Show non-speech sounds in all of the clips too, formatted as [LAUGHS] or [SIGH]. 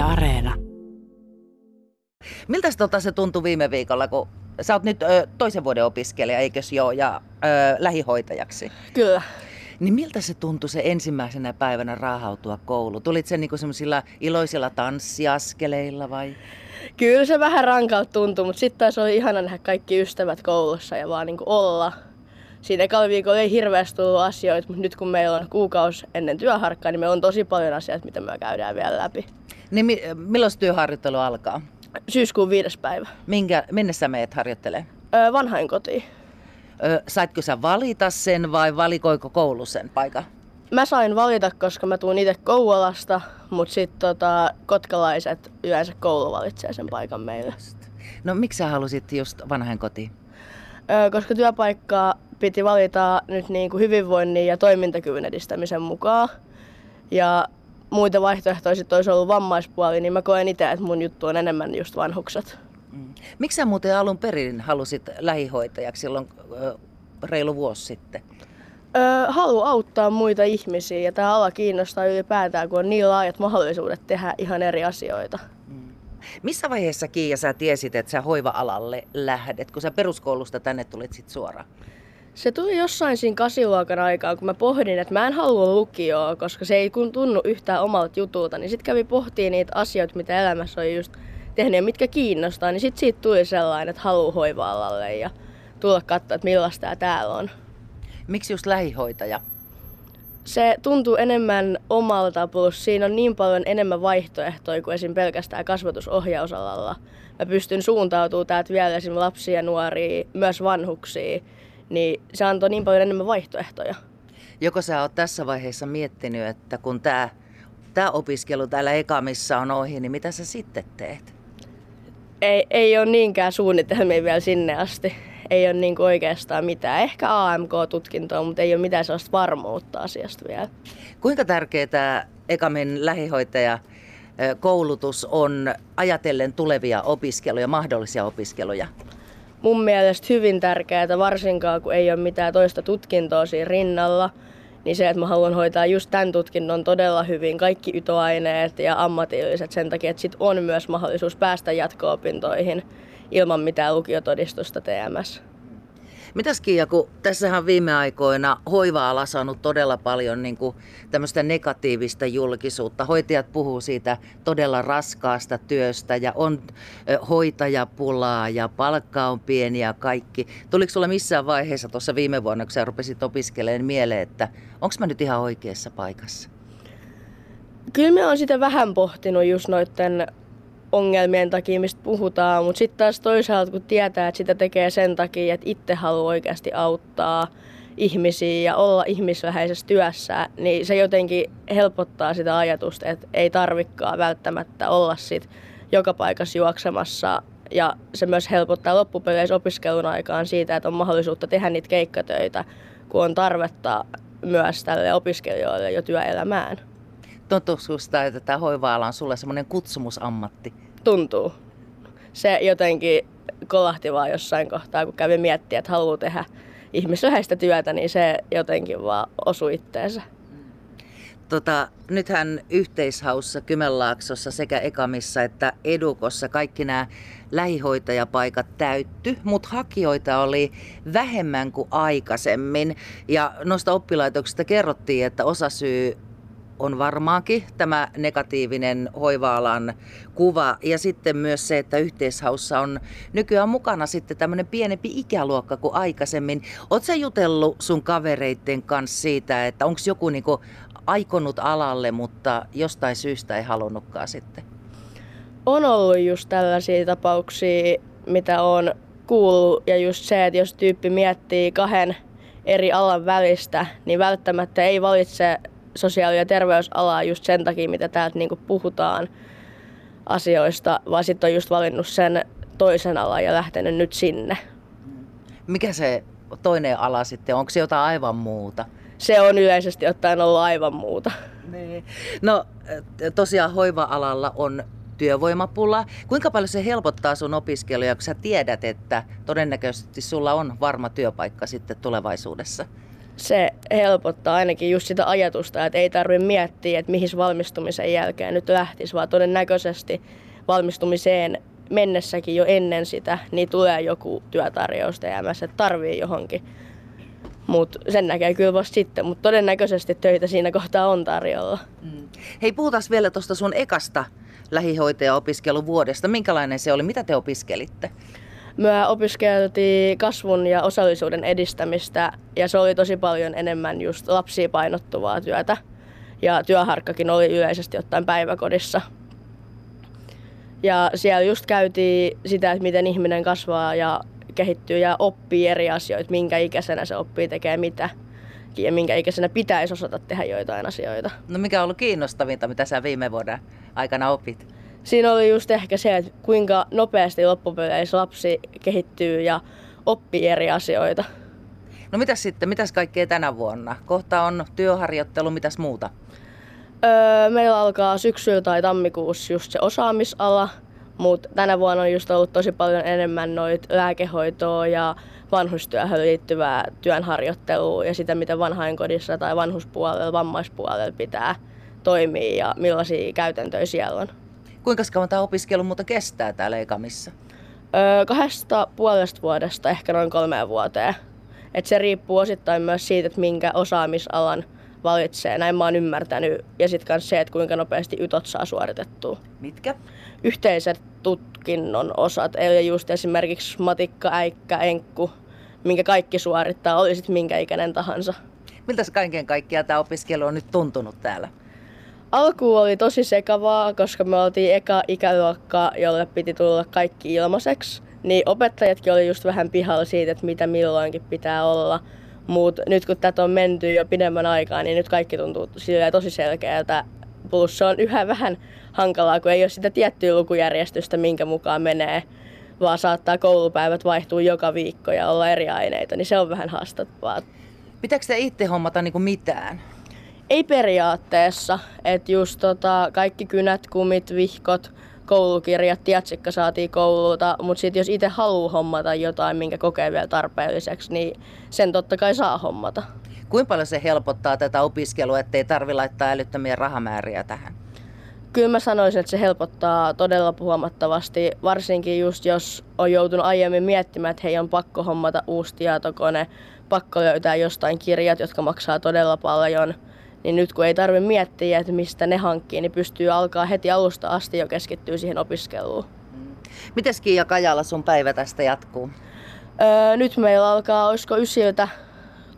Yle Areena. Miltä tota se tuntui viime viikolla, kun sä oot nyt ö, toisen vuoden opiskelija, eikös joo, ja ö, lähihoitajaksi? Kyllä. Niin miltä se tuntui se ensimmäisenä päivänä raahautua koulu? Tulit se niinku semmoisilla iloisilla tanssiaskeleilla vai? Kyllä se vähän rankalta tuntui, mutta sitten taas oli ihana nähdä kaikki ystävät koulussa ja vaan niinku olla. Siinä ekalla viikolla ei hirveästi tullut asioita, mutta nyt kun meillä on kuukausi ennen työharkkaa, niin meillä on tosi paljon asioita, mitä me käydään vielä läpi. Niin mi- milloin työharjoittelu alkaa? Syyskuun viides päivä. Minkä, minne sä meet harjoittelemaan? Öö, vanhain kotiin. Ö, saitko sä valita sen vai valikoiko koulu sen paikan? Mä sain valita, koska mä tuun itse Kouvolasta, mutta sitten tota, kotkalaiset yleensä koulu valitsee sen paikan meille. No miksi sä halusit just vanhain kotiin? Öö, koska työpaikkaa piti valita nyt niin kuin hyvinvoinnin ja toimintakyvyn edistämisen mukaan. Ja muita vaihtoehtoja sitten olisi ollut vammaispuoli, niin mä koen itse, että mun juttu on enemmän just vanhukset. Mm. Miksi sä muuten alun perin halusit lähihoitajaksi silloin reilu vuosi sitten? Öö, halu auttaa muita ihmisiä ja tämä ala kiinnostaa ylipäätään, kun on niin laajat mahdollisuudet tehdä ihan eri asioita. Missä vaiheessa Kiia sä tiesit, että sä hoiva-alalle lähdet, kun sä peruskoulusta tänne tulit sit suoraan? Se tuli jossain siinä kasiluokan aikaan, kun mä pohdin, että mä en halua lukioa, koska se ei kun tunnu yhtään omalta jutulta. Niin sitten kävi pohtii niitä asioita, mitä elämässä on just tehnyt ja mitkä kiinnostaa. Niin sitten siitä tuli sellainen, että haluaa hoiva-alalle ja tulla katsoa, että millaista tää täällä on. Miksi just lähihoitaja? Se tuntuu enemmän omalta, plus siinä on niin paljon enemmän vaihtoehtoja kuin esim. pelkästään kasvatusohjausalalla. Mä pystyn suuntautumaan täältä vielä esim. lapsia ja nuoria, myös vanhuksia, niin se antoi niin paljon enemmän vaihtoehtoja. Joko sä oot tässä vaiheessa miettinyt, että kun tää, tää opiskelu täällä Ekamissa on ohi, niin mitä sä sitten teet? Ei, ei ole niinkään suunnitelmia vielä sinne asti. Ei ole niin oikeastaan mitään. Ehkä AMK-tutkintoa, mutta ei ole mitään sellaista varmuutta asiasta vielä. Kuinka tärkeää tämä Ekamin lähihoitaja koulutus on ajatellen tulevia opiskeluja, mahdollisia opiskeluja? Mun mielestä hyvin tärkeää, varsinkaan kun ei ole mitään toista tutkintoa siinä rinnalla, niin se, että mä haluan hoitaa just tämän tutkinnon todella hyvin, kaikki ytoaineet ja ammatilliset sen takia, että sit on myös mahdollisuus päästä jatko-opintoihin ilman mitään lukiotodistusta TMS. Mitäs Kiia, kun tässähän viime aikoina hoiva-ala saanut todella paljon niin kuin tämmöistä negatiivista julkisuutta. Hoitajat puhuu siitä todella raskaasta työstä ja on hoitajapulaa ja palkka on pieni ja kaikki. Tuliko sulla missään vaiheessa tuossa viime vuonna, kun sä rupesit opiskelemaan mieleen, että onko mä nyt ihan oikeassa paikassa? Kyllä me on sitä vähän pohtinut just noiden ongelmien takia, mistä puhutaan, mutta sitten taas toisaalta kun tietää, että sitä tekee sen takia, että itse haluaa oikeasti auttaa ihmisiä ja olla ihmisläheisessä työssä, niin se jotenkin helpottaa sitä ajatusta, että ei tarvikaan välttämättä olla sit joka paikassa juoksemassa ja se myös helpottaa loppupeleissä opiskelun aikaan siitä, että on mahdollisuutta tehdä niitä keikkatöitä, kun on tarvetta myös tälle opiskelijoille jo työelämään. Tuntuuko susta, että tämä hoiva-ala on sulle semmoinen kutsumusammatti? Tuntuu. Se jotenkin kolahti vaan jossain kohtaa, kun kävi miettiä, että haluaa tehdä ihmisläheistä työtä, niin se jotenkin vaan osui itteensä. Tota, nythän yhteishaussa Kymenlaaksossa sekä Ekamissa että Edukossa kaikki nämä lähihoitajapaikat täytty, mutta hakijoita oli vähemmän kuin aikaisemmin. Ja noista oppilaitoksista kerrottiin, että osa syy on varmaankin tämä negatiivinen hoiva-alan kuva ja sitten myös se, että yhteishaussa on nykyään mukana sitten tämmöinen pienempi ikäluokka kuin aikaisemmin. Oletko jutellut sun kavereiden kanssa siitä, että onko joku niinku aikonut alalle, mutta jostain syystä ei halunnutkaan sitten? On ollut just tällaisia tapauksia, mitä on kuullut ja just se, että jos tyyppi miettii kahden eri alan välistä, niin välttämättä ei valitse sosiaali- ja terveysalaa just sen takia, mitä täältä niinku puhutaan asioista, vaan sitten on just valinnut sen toisen alan ja lähtenyt nyt sinne. Mikä se toinen ala sitten, onko se jotain aivan muuta? Se on yleisesti ottaen ollut aivan muuta. Niin. No tosiaan hoiva-alalla on työvoimapula. Kuinka paljon se helpottaa sun opiskeluja, kun sä tiedät, että todennäköisesti sulla on varma työpaikka sitten tulevaisuudessa? Se helpottaa ainakin just sitä ajatusta, että ei tarvitse miettiä, että mihin valmistumisen jälkeen nyt lähtisi, vaan todennäköisesti valmistumiseen mennessäkin jo ennen sitä, niin tulee joku työtarjous teemässä, että tarvii johonkin. Mutta sen näkee kyllä vasta sitten, mutta todennäköisesti töitä siinä kohtaa on tarjolla. Mm. Hei, puhutaan vielä tuosta sun ekasta lähihoitaja-opiskeluvuodesta. Minkälainen se oli? Mitä te opiskelitte? Me opiskeltiin kasvun ja osallisuuden edistämistä ja se oli tosi paljon enemmän just lapsiin painottuvaa työtä. Ja työharkkakin oli yleisesti ottaen päiväkodissa. Ja siellä just käytiin sitä, että miten ihminen kasvaa ja kehittyy ja oppii eri asioita, minkä ikäisenä se oppii tekee mitä ja minkä ikäisenä pitäisi osata tehdä joitain asioita. No mikä on ollut kiinnostavinta, mitä sä viime vuoden aikana opit? Siinä oli just ehkä se, että kuinka nopeasti loppupeleissä lapsi kehittyy ja oppii eri asioita. No mitäs sitten, mitäs kaikkea tänä vuonna? Kohta on työharjoittelu, mitäs muuta? Öö, meillä alkaa syksyllä tai tammikuussa just se osaamisala, mutta tänä vuonna on just ollut tosi paljon enemmän noit lääkehoitoa ja vanhustyöhön liittyvää työnharjoittelua ja sitä, mitä vanhainkodissa tai vanhuspuolella, vammaispuolella pitää toimia ja millaisia käytäntöjä siellä on. Kuinka kauan tämä opiskelu muuta kestää täällä Ekamissa? Öö, kahdesta puolesta vuodesta ehkä noin kolmeen vuoteen. Et se riippuu osittain myös siitä, että minkä osaamisalan valitsee. Näin mä oon ymmärtänyt. Ja sitten myös se, että kuinka nopeasti ytot saa suoritettua. Mitkä? Yhteiset tutkinnon osat, eli just esimerkiksi matikka, äikkä, enkku, minkä kaikki suorittaa, oli sitten minkä ikäinen tahansa. Miltä se kaiken kaikkiaan tämä opiskelu on nyt tuntunut täällä? Alku oli tosi sekavaa, koska me oltiin eka ikäluokka, jolle piti tulla kaikki ilmaiseksi. Niin opettajatkin oli just vähän pihalla siitä, että mitä milloinkin pitää olla. Mutta nyt kun tätä on menty jo pidemmän aikaa, niin nyt kaikki tuntuu tosi selkeältä. Plus se on yhä vähän hankalaa, kun ei ole sitä tiettyä lukujärjestystä, minkä mukaan menee, vaan saattaa koulupäivät vaihtua joka viikko ja olla eri aineita, niin se on vähän haastavaa. Pitääkö te itse hommata niinku mitään? Ei periaatteessa. Että just tota, kaikki kynät, kumit, vihkot, koulukirjat, tietsikka saatiin koululta, mutta sitten jos itse haluaa hommata jotain, minkä kokee vielä tarpeelliseksi, niin sen totta kai saa hommata. Kuinka paljon se helpottaa tätä opiskelua, ettei tarvi laittaa älyttömiä rahamääriä tähän? Kyllä mä sanoisin, että se helpottaa todella huomattavasti, varsinkin just jos on joutunut aiemmin miettimään, että hei on pakko hommata uusi tietokone, pakko löytää jostain kirjat, jotka maksaa todella paljon – niin nyt kun ei tarvitse miettiä, että mistä ne hankkii, niin pystyy alkaa heti alusta asti jo keskittyä siihen opiskeluun. Mm. Miten Kiia Kajalla sun päivä tästä jatkuu? Öö, nyt meillä alkaa, olisiko ysiltä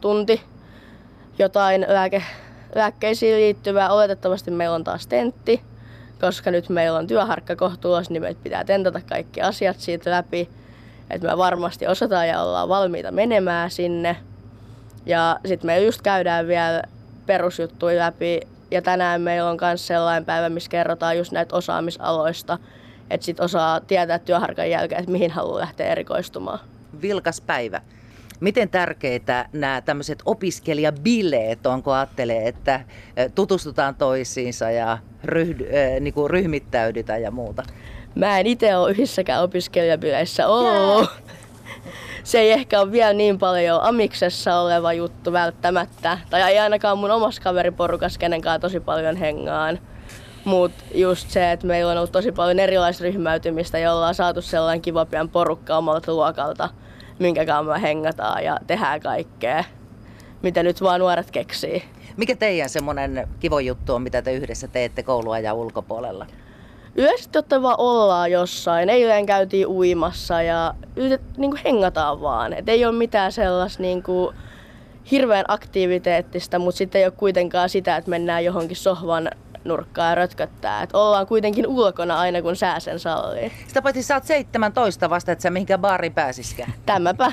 tunti jotain lääke, lääkkeisiin liittyvää. Oletettavasti meillä on taas tentti, koska nyt meillä on työharkka kohtuulos, niin meitä pitää tentata kaikki asiat siitä läpi. Että me varmasti osataan ja ollaan valmiita menemään sinne. Ja sitten me just käydään vielä perusjuttuja läpi. Ja tänään meillä on myös sellainen päivä, missä kerrotaan just näitä osaamisaloista, että sit osaa tietää työharkan jälkeen, että mihin haluaa lähteä erikoistumaan. Vilkas päivä. Miten tärkeitä nämä tämmöiset opiskelijabileet on, kun ajattelee, että tutustutaan toisiinsa ja ryhdy, äh, niin kuin ryhmittäydytään ja muuta? Mä en itse ole yhdessäkään opiskelijabileissä ollut. [LAUGHS] Yeah se ei ehkä ole vielä niin paljon amiksessa oleva juttu välttämättä. Tai ei ainakaan mun omassa kaveriporukassa kenenkään tosi paljon hengaan. Mutta just se, että meillä on ollut tosi paljon erilaista ryhmäytymistä, jolla on saatu sellainen kiva pian porukka omalta luokalta, minkä me hengataan ja tehdään kaikkea, mitä nyt vaan nuoret keksii. Mikä teidän semmoinen kivo juttu on, mitä te yhdessä teette ja ulkopuolella? Yleisesti vaan ollaan jossain. Eilen käytiin uimassa ja niin kuin hengataan vaan. Et ei ole mitään sellaista niin kuin, hirveän aktiviteettista, mutta sitten ei ole kuitenkaan sitä, että mennään johonkin sohvan nurkkaan ja rötköttää. Et ollaan kuitenkin ulkona aina, kun sää sen sallii. Sitä paitsi sä oot 17 vasta, että sä mihinkään baariin pääsiskään. Tämäpä.